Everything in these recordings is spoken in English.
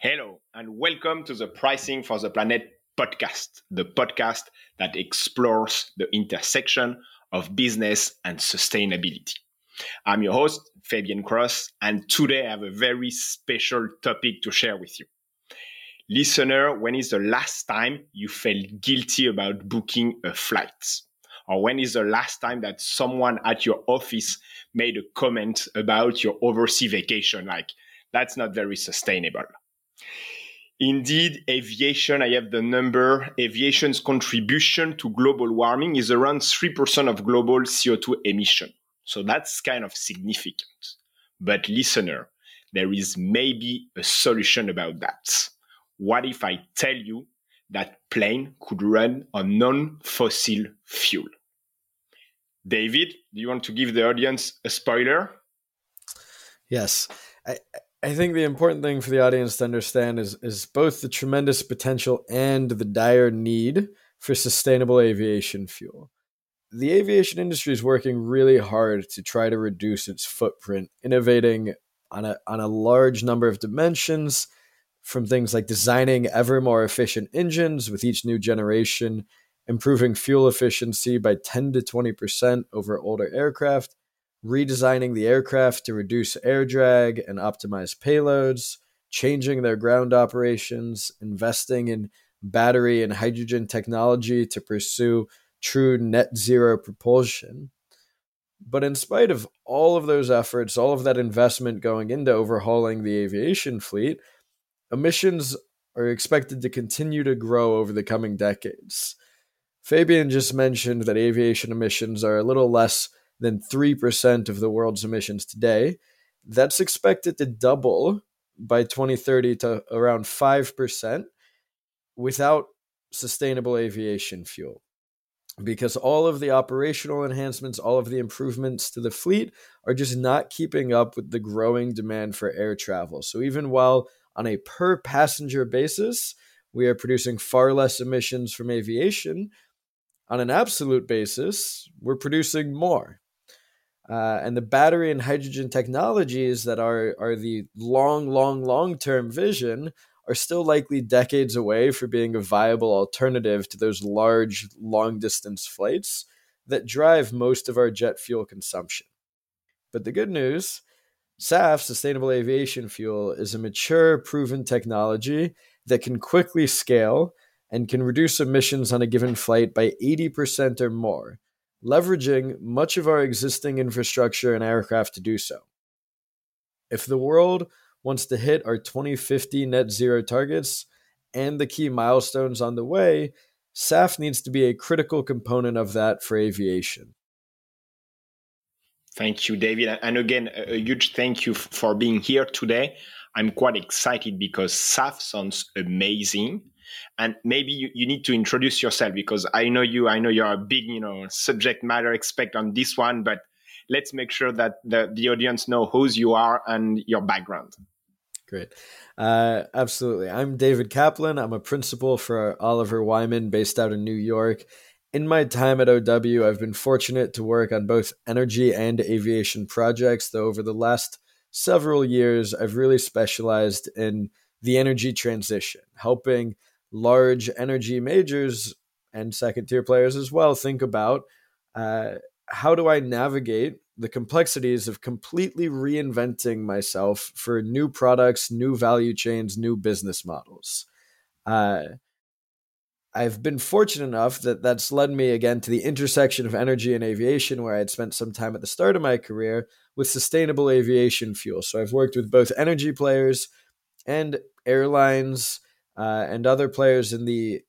Hello, and welcome to the Pricing for the Planet podcast, the podcast that explores the intersection of business and sustainability. I'm your host, Fabian Cross, and today I have a very special topic to share with you. Listener, when is the last time you felt guilty about booking a flight? Or when is the last time that someone at your office made a comment about your overseas vacation? Like, that's not very sustainable. Indeed, aviation, I have the number, aviation's contribution to global warming is around 3% of global CO2 emission. So that's kind of significant. But listener, there is maybe a solution about that. What if I tell you that plane could run on non-fossil fuel? David, do you want to give the audience a spoiler? Yes. I, I think the important thing for the audience to understand is is both the tremendous potential and the dire need for sustainable aviation fuel. The aviation industry is working really hard to try to reduce its footprint, innovating on a on a large number of dimensions from things like designing ever more efficient engines with each new generation, improving fuel efficiency by 10 to 20% over older aircraft, redesigning the aircraft to reduce air drag and optimize payloads, changing their ground operations, investing in battery and hydrogen technology to pursue true net zero propulsion. But in spite of all of those efforts, all of that investment going into overhauling the aviation fleet, emissions are expected to continue to grow over the coming decades. Fabian just mentioned that aviation emissions are a little less than 3% of the world's emissions today. That's expected to double by 2030 to around 5% without sustainable aviation fuel. Because all of the operational enhancements, all of the improvements to the fleet are just not keeping up with the growing demand for air travel. So, even while on a per passenger basis, we are producing far less emissions from aviation, on an absolute basis, we're producing more. Uh, and the battery and hydrogen technologies that are are the long, long, long term vision are still likely decades away for being a viable alternative to those large, long distance flights that drive most of our jet fuel consumption. But the good news SAF, sustainable aviation fuel, is a mature, proven technology that can quickly scale and can reduce emissions on a given flight by 80% or more leveraging much of our existing infrastructure and aircraft to do so. If the world wants to hit our 2050 net zero targets and the key milestones on the way, SAF needs to be a critical component of that for aviation. Thank you, David. And again, a huge thank you for being here today. I'm quite excited because SAF sounds amazing and maybe you, you need to introduce yourself because i know you i know you're a big you know subject matter expert on this one but let's make sure that the, the audience know whose you are and your background. Great. Uh, absolutely. I'm david kaplan. I'm a principal for oliver wyman based out in new york. In my time at ow i've been fortunate to work on both energy and aviation projects though over the last several years i've really specialized in the energy transition helping large energy majors and second tier players as well think about uh, how do I navigate the complexities of completely reinventing myself for new products, new value chains, new business models. Uh, I've been fortunate enough that that's led me again to the intersection of energy and aviation, where I had spent some time at the start of my career with sustainable aviation fuel. So I've worked with both energy players and airlines uh, and other players in the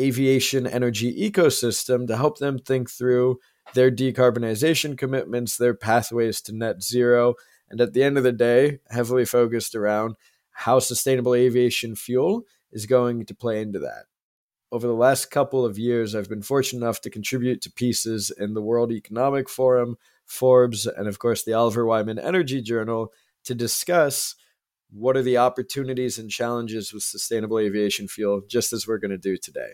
aviation energy ecosystem to help them think through their decarbonization commitments, their pathways to net zero, and at the end of the day, heavily focused around how sustainable aviation fuel is going to play into that. Over the last couple of years, I've been fortunate enough to contribute to pieces in the World Economic Forum, Forbes, and of course the Oliver Wyman Energy Journal to discuss what are the opportunities and challenges with sustainable aviation fuel, just as we're going to do today.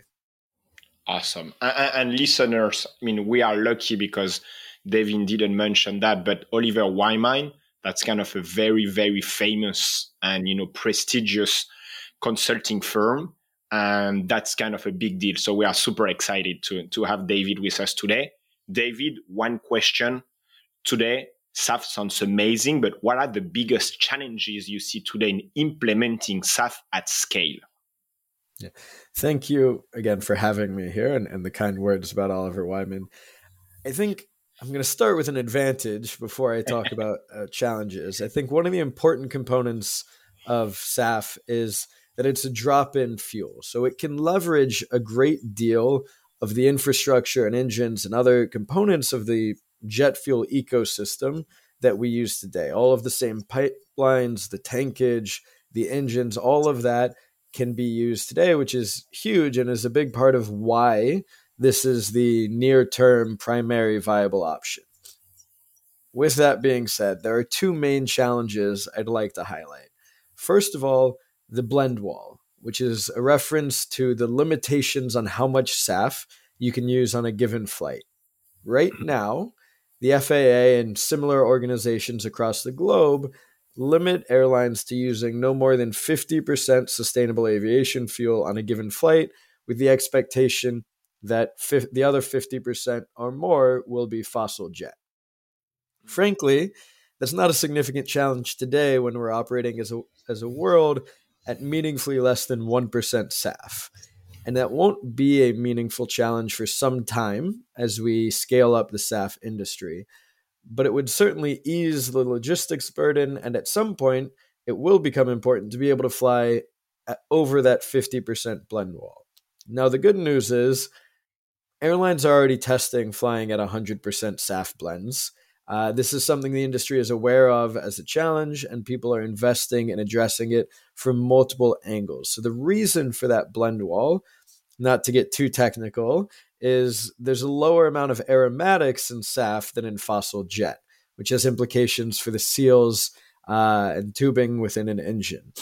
Awesome. And, and, listeners, I mean, we are lucky because Devin didn't mention that, but Oliver Wyman, that's kind of a very, very famous and, you know, prestigious consulting firm, and that's kind of a big deal. So we are super excited to to have David with us today. David, one question today. SAF sounds amazing, but what are the biggest challenges you see today in implementing SAF at scale? Yeah. Thank you again for having me here and, and the kind words about Oliver Wyman. I think I'm going to start with an advantage before I talk about uh, challenges. I think one of the important components of SAF is that it's a drop in fuel. So it can leverage a great deal of the infrastructure and engines and other components of the jet fuel ecosystem that we use today. All of the same pipelines, the tankage, the engines, all of that can be used today, which is huge and is a big part of why this is the near term primary viable option. With that being said, there are two main challenges I'd like to highlight. First of all, the blend wall, which is a reference to the limitations on how much SAF you can use on a given flight. Right now, the FAA and similar organizations across the globe limit airlines to using no more than 50% sustainable aviation fuel on a given flight, with the expectation that fi- the other 50% or more will be fossil jet. Frankly, that's not a significant challenge today when we're operating as a, as a world at meaningfully less than 1% SAF. And that won't be a meaningful challenge for some time as we scale up the SAF industry but it would certainly ease the logistics burden. And at some point, it will become important to be able to fly uh, over that 50% blend wall. Now, the good news is airlines are already testing flying at 100% SAF blends. Uh, this is something the industry is aware of as a challenge, and people are investing in addressing it from multiple angles. So, the reason for that blend wall, not to get too technical, is there's a lower amount of aromatics in SAF than in fossil jet, which has implications for the seals uh, and tubing within an engine.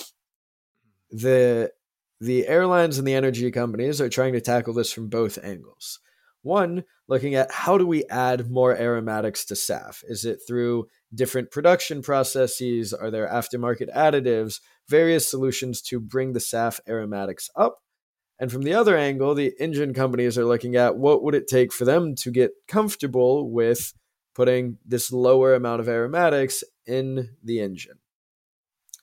The the airlines and the energy companies are trying to tackle this from both angles. One, looking at how do we add more aromatics to SAF? Is it through different production processes? Are there aftermarket additives? Various solutions to bring the SAF aromatics up and from the other angle, the engine companies are looking at what would it take for them to get comfortable with putting this lower amount of aromatics in the engine.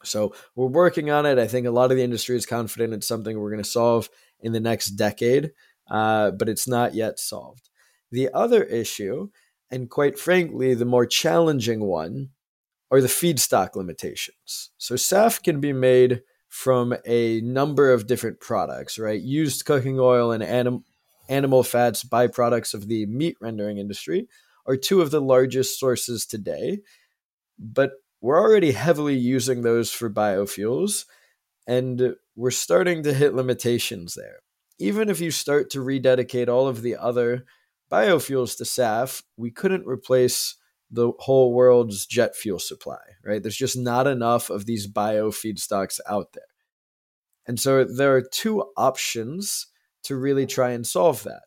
So we're working on it. I think a lot of the industry is confident it's something we're going to solve in the next decade, uh, but it's not yet solved. The other issue, and quite frankly, the more challenging one, are the feedstock limitations. So SAF can be made from a number of different products, right? Used cooking oil and anim- animal fats, byproducts of the meat rendering industry, are two of the largest sources today. But we're already heavily using those for biofuels, and we're starting to hit limitations there. Even if you start to rededicate all of the other biofuels to SAF, we couldn't replace the whole world's jet fuel supply, right? There's just not enough of these bio feedstocks out there. And so there are two options to really try and solve that.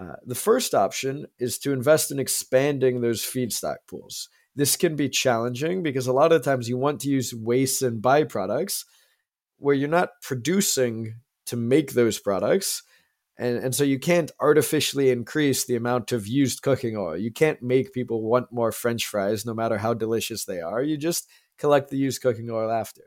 Uh, the first option is to invest in expanding those feedstock pools. This can be challenging because a lot of times you want to use waste and byproducts where you're not producing to make those products and and so you can't artificially increase the amount of used cooking oil. You can't make people want more French fries, no matter how delicious they are. You just collect the used cooking oil after.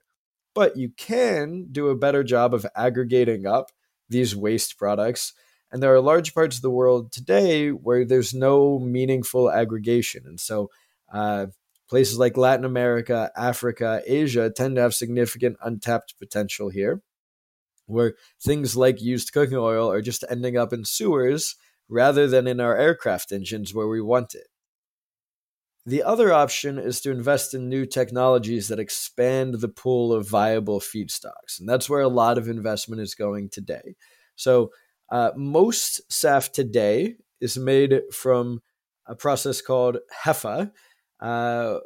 But you can do a better job of aggregating up these waste products. And there are large parts of the world today where there's no meaningful aggregation. And so uh, places like Latin America, Africa, Asia tend to have significant untapped potential here where things like used cooking oil are just ending up in sewers rather than in our aircraft engines where we want it. The other option is to invest in new technologies that expand the pool of viable feedstocks. And that's where a lot of investment is going today. So, uh, most SAF today is made from a process called HEFA, uh,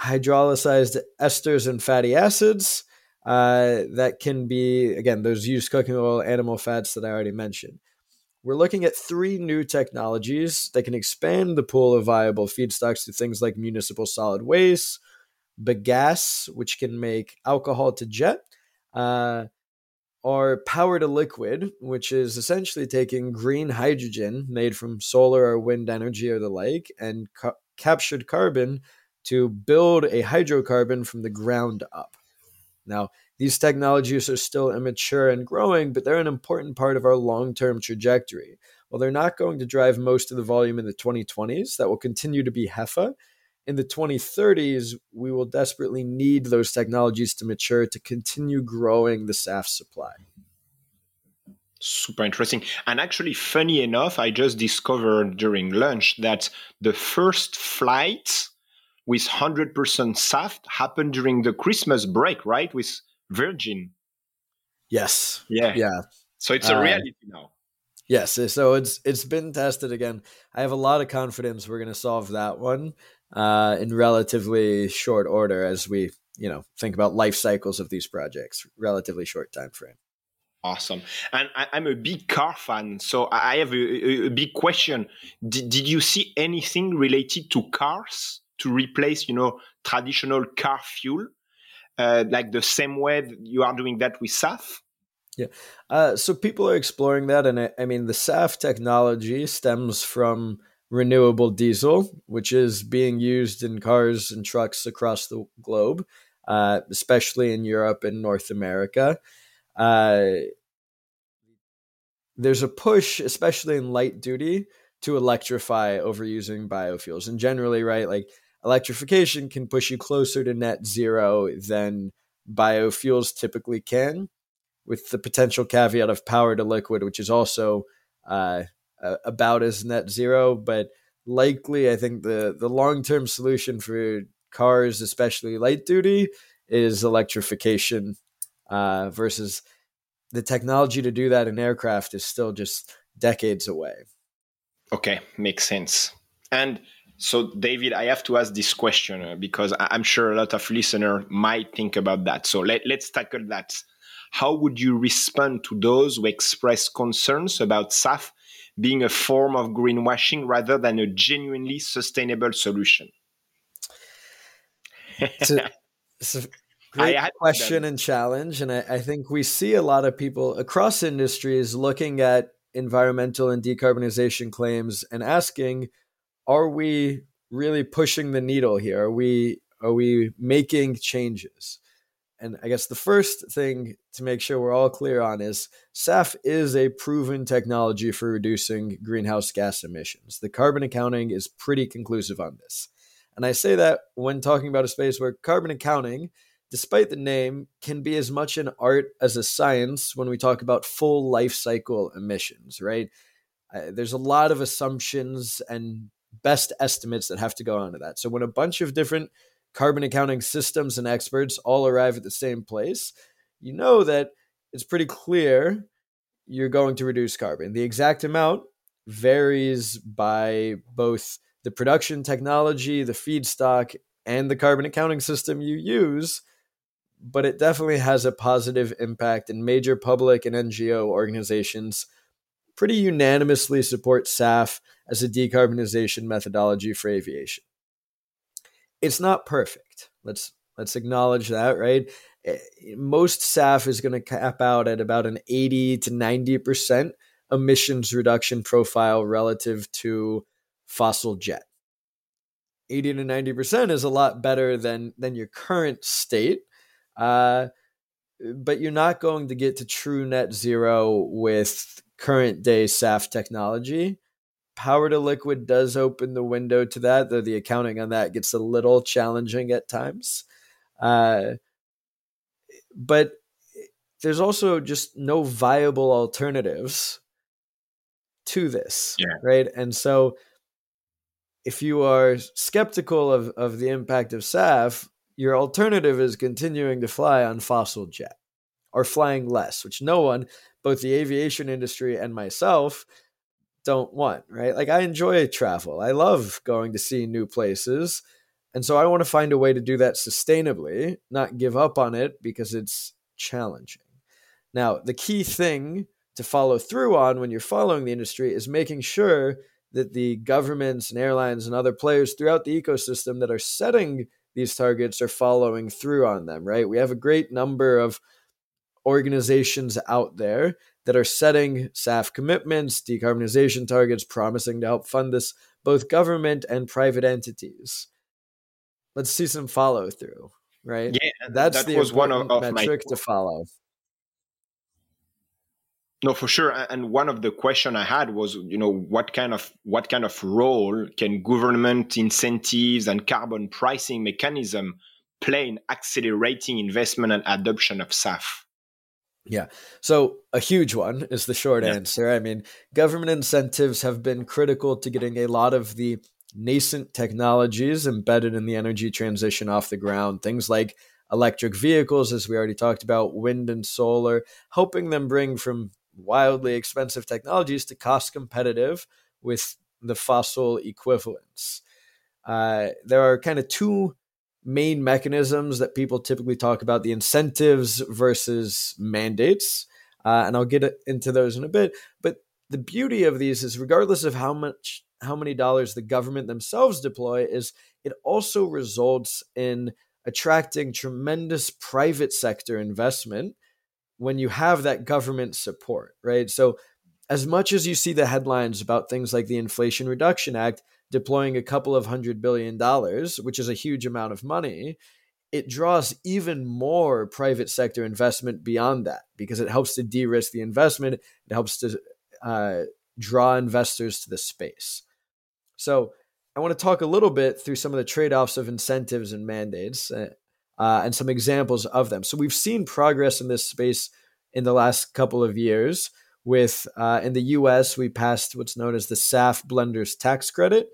hydrolyzed esters and fatty acids uh, that can be, again, those used cooking oil, animal fats that I already mentioned. We're looking at three new technologies that can expand the pool of viable feedstocks to things like municipal solid waste, bagasse, which can make alcohol to jet, uh, are power to liquid, which is essentially taking green hydrogen made from solar or wind energy or the like and ca- captured carbon to build a hydrocarbon from the ground up. Now, these technologies are still immature and growing, but they're an important part of our long term trajectory. While they're not going to drive most of the volume in the 2020s, that will continue to be HEFA. In the 2030s, we will desperately need those technologies to mature to continue growing the SAF supply. Super interesting. And actually, funny enough, I just discovered during lunch that the first flight with 100% SAF happened during the Christmas break, right? With Virgin. Yes. Yeah. Yeah. So it's a uh, reality now. Yes. So it's it's been tested again. I have a lot of confidence we're going to solve that one uh, in relatively short order as we you know think about life cycles of these projects, relatively short time frame. Awesome. And I, am a big car fan, so I have a, a big question. Did, did you see anything related to cars to replace, you know, traditional car fuel, uh, like the same way you are doing that with SAF? Yeah. Uh, so people are exploring that. And I, I, mean, the SAF technology stems from renewable diesel, which is being used in cars and trucks across the globe, uh, especially in Europe and North America. Uh, there's a push, especially in light duty, to electrify over using biofuels. And generally, right, like electrification can push you closer to net zero than biofuels typically can, with the potential caveat of power to liquid, which is also uh, about as net zero. But likely, I think the, the long term solution for cars, especially light duty, is electrification uh, versus the technology to do that in aircraft is still just decades away. Okay, makes sense. And so, David, I have to ask this question uh, because I'm sure a lot of listeners might think about that. So let, let's tackle that. How would you respond to those who express concerns about SAF being a form of greenwashing rather than a genuinely sustainable solution? it's a, it's a great question and challenge. And I, I think we see a lot of people across industries looking at environmental and decarbonization claims and asking, are we really pushing the needle here? Are we are we making changes? And I guess the first thing to make sure we're all clear on is SAF is a proven technology for reducing greenhouse gas emissions. The carbon accounting is pretty conclusive on this. And I say that when talking about a space where carbon accounting, despite the name, can be as much an art as a science when we talk about full life cycle emissions, right? Uh, there's a lot of assumptions and best estimates that have to go onto that. So when a bunch of different carbon accounting systems and experts all arrive at the same place, you know that it's pretty clear you're going to reduce carbon. The exact amount varies by both the production technology, the feedstock, and the carbon accounting system you use, but it definitely has a positive impact, and major public and NGO organizations pretty unanimously support SAF as a decarbonization methodology for aviation. It's not perfect. Let's let's acknowledge that, right? Eh, most SAF is going to cap out at about an 80 to 90% emissions reduction profile relative to fossil jet. 80 to 90% is a lot better than than your current state. Uh, but you're not going to get to true net zero with current day SAF technology power to liquid does open the window to that, though the accounting on that gets a little challenging at times. Uh, but there's also just no viable alternatives to this, yeah. right? And so, if you are skeptical of, of the impact of SAF, your alternative is continuing to fly on fossil jet or flying less, which no one, both the aviation industry and myself, don't want, right? Like I enjoy travel. I love going to see new places. And so I want to find a way to do that sustainably, not give up on it because it's challenging. Now, the key thing to follow through on when you're following the industry is making sure that the governments and airlines and other players throughout the ecosystem that are setting these targets are following through on them, right? We have a great number of organizations out there that are setting SAF commitments, decarbonization targets, promising to help fund this, both government and private entities. Let's see some follow through, right? Yeah, that's that the was one of, of metric my... to follow. No, for sure. And one of the question I had was, you know, what kind of what kind of role can government incentives and carbon pricing mechanism play in accelerating investment and adoption of SAF? Yeah. So a huge one is the short yeah. answer. I mean, government incentives have been critical to getting a lot of the nascent technologies embedded in the energy transition off the ground. Things like electric vehicles, as we already talked about, wind and solar, helping them bring from wildly expensive technologies to cost competitive with the fossil equivalents. Uh, there are kind of two main mechanisms that people typically talk about the incentives versus mandates. Uh, and I'll get into those in a bit. But the beauty of these is, regardless of how much, how many dollars the government themselves deploy, is it also results in attracting tremendous private sector investment when you have that government support, right? So, as much as you see the headlines about things like the Inflation Reduction Act deploying a couple of hundred billion dollars, which is a huge amount of money, it draws even more private sector investment beyond that because it helps to de risk the investment. It helps to uh, draw investors to the space. So, I want to talk a little bit through some of the trade offs of incentives and mandates. Uh, uh, and some examples of them. So we've seen progress in this space in the last couple of years. With uh, in the U.S., we passed what's known as the SAF Blenders Tax Credit,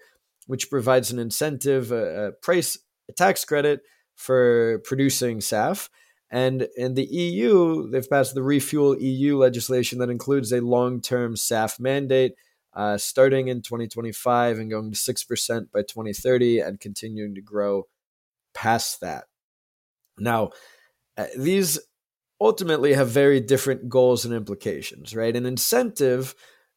which provides an incentive, a, a price a tax credit for producing SAF. And in the EU, they've passed the Refuel EU legislation that includes a long term SAF mandate uh, starting in 2025 and going to 6% by 2030 and continuing to grow past that. Now, uh, these ultimately have very different goals and implications, right? An incentive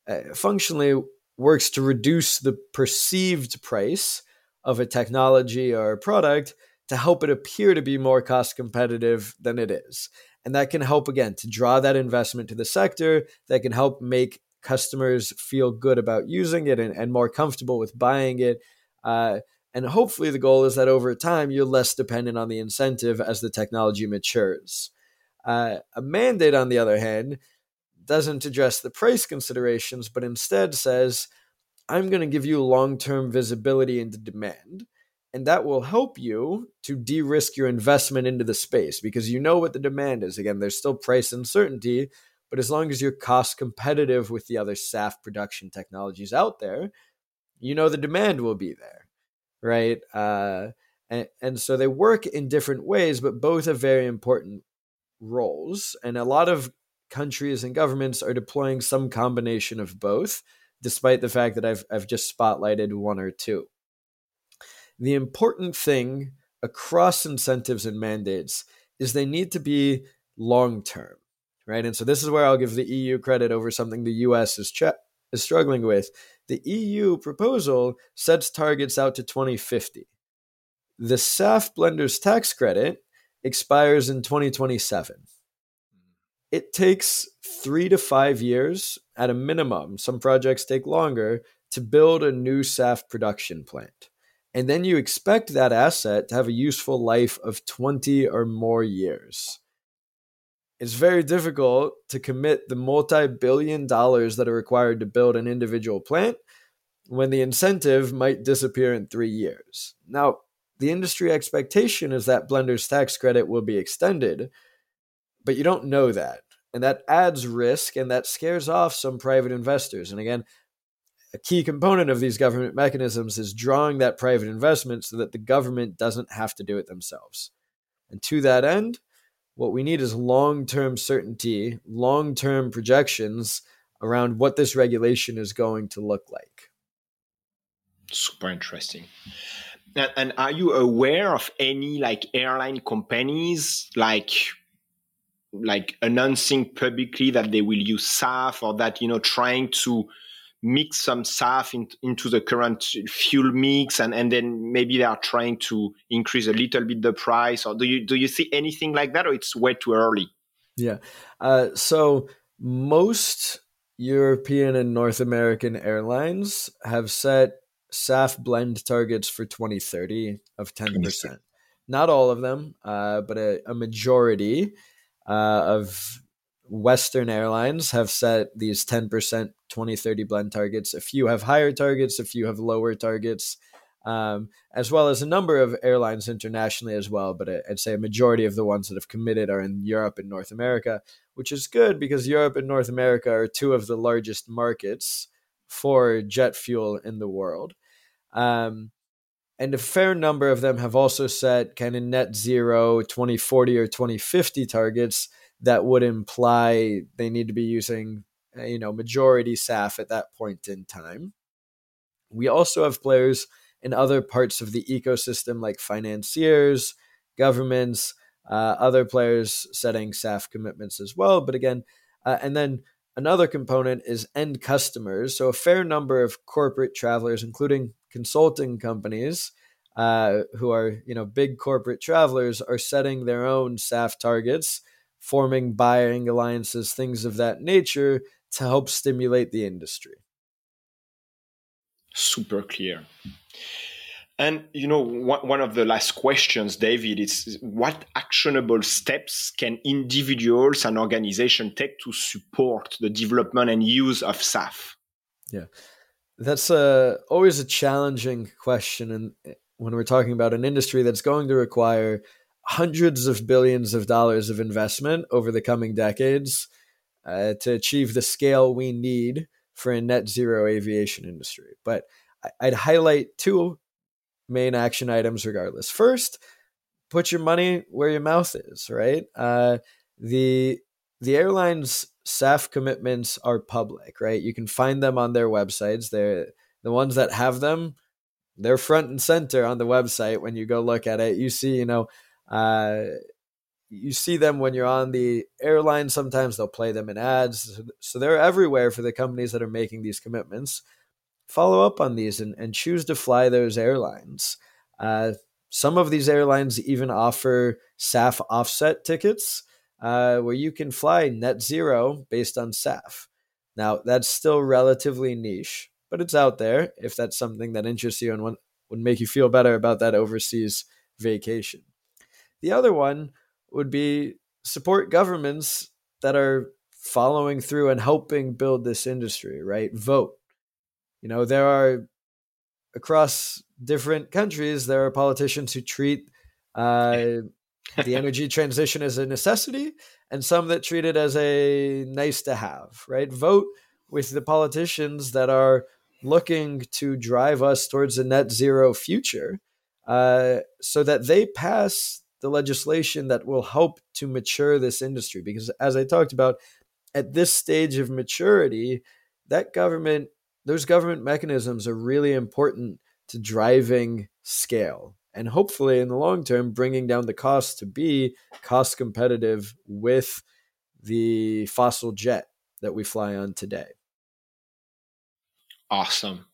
uh, functionally works to reduce the perceived price of a technology or a product to help it appear to be more cost competitive than it is. And that can help, again, to draw that investment to the sector, that can help make customers feel good about using it and, and more comfortable with buying it. Uh, and hopefully, the goal is that over time, you're less dependent on the incentive as the technology matures. Uh, a mandate, on the other hand, doesn't address the price considerations, but instead says, I'm going to give you long term visibility into demand. And that will help you to de risk your investment into the space because you know what the demand is. Again, there's still price uncertainty, but as long as you're cost competitive with the other SAF production technologies out there, you know the demand will be there right? Uh, and, and so they work in different ways, but both are very important roles. And a lot of countries and governments are deploying some combination of both, despite the fact that I've, I've just spotlighted one or two. The important thing across incentives and mandates is they need to be long term, right? And so this is where I'll give the EU credit over something the US is, is struggling with the EU proposal sets targets out to 2050. The SAF blenders tax credit expires in 2027. It takes three to five years at a minimum. Some projects take longer to build a new SAF production plant. And then you expect that asset to have a useful life of 20 or more years it's very difficult to commit the multi billion dollars that are required to build an individual plant when the incentive might disappear in three years. Now, the industry expectation is that Blender's tax credit will be extended, but you don't know that. And that adds risk and that scares off some private investors. And again, a key component of these government mechanisms is drawing that private investment so that the government doesn't have to do it themselves. And to that end, what we need is long term certainty, long term projections around what this regulation is going to look like. Super interesting. And are you aware of any like airline companies like like announcing publicly that they will use SAF or that you know trying to mix some SAF in, into the current fuel mix, and, and then maybe they are trying to increase a little bit the price, or do you do you see anything like that, or it's way too early? Yeah. Uh, so most European and North American airlines have set SAF blend targets for 2030 of 10%. Not all of them, uh, but a, a majority uh, of Western airlines have set these 10% 2030 blend targets. A few have higher targets, a few have lower targets, um, as well as a number of airlines internationally as well. But I'd say a majority of the ones that have committed are in Europe and North America, which is good because Europe and North America are two of the largest markets for jet fuel in the world. Um, and a fair number of them have also set kind of net zero 2040 or 2050 targets that would imply they need to be using uh, you know majority SAF at that point in time. We also have players in other parts of the ecosystem like financiers, governments, uh, other players setting SAF commitments as well. But again, uh, and then another component is end customers. So a fair number of corporate travelers, including consulting companies, uh, who are you know big corporate travelers, are setting their own SAF targets, forming buying alliances, things of that nature to help stimulate the industry. Super clear. And you know, one of the last questions, David, is what actionable steps can individuals and organizations take to support the development and use of SAF? Yeah, that's a, always a challenging question, and when we're talking about an industry that's going to require hundreds of billions of dollars of investment over the coming decades uh, to achieve the scale we need for a net zero aviation industry. But I'd highlight two main action items regardless. First, put your money where your mouth is, right? Uh, the the airlines SAF commitments are public, right? You can find them on their websites. They're the ones that have them. They're front and center on the website when you go look at it. You see, you know, uh, you see them when you're on the airline. Sometimes they'll play them in ads, so they're everywhere for the companies that are making these commitments follow up on these and, and choose to fly those airlines. Uh, some of these airlines even offer SAF offset tickets uh, where you can fly net zero based on SAF. Now, that's still relatively niche, but it's out there if that's something that interests you and would, would make you feel better about that overseas vacation. The other one would be support governments that are following through and helping build this industry, right? Vote. You know, there are across different countries, there are politicians who treat uh, the energy transition as a necessity and some that treat it as a nice to have, right? Vote with the politicians that are looking to drive us towards a net zero future uh, so that they pass the legislation that will help to mature this industry. Because as I talked about, at this stage of maturity, that government those government mechanisms are really important to driving scale and hopefully in the long term bringing down the cost to be cost competitive with the fossil jet that we fly on today. Awesome.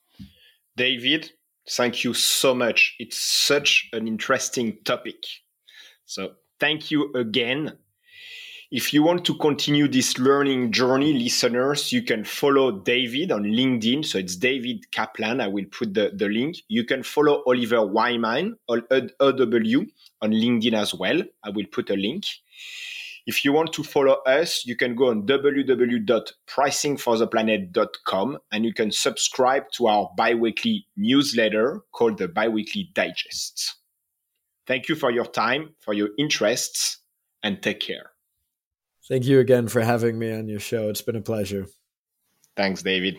David, thank you so much. It's such an interesting topic. So, thank you again if you want to continue this learning journey, listeners, you can follow David on LinkedIn. So it's David Kaplan. I will put the, the link. You can follow Oliver Wyman, OW, on LinkedIn as well. I will put a link. If you want to follow us, you can go on www.pricingfortheplanet.com and you can subscribe to our biweekly newsletter called the Biweekly Digest. Thank you for your time, for your interests, and take care. Thank you again for having me on your show. It's been a pleasure. Thanks, David.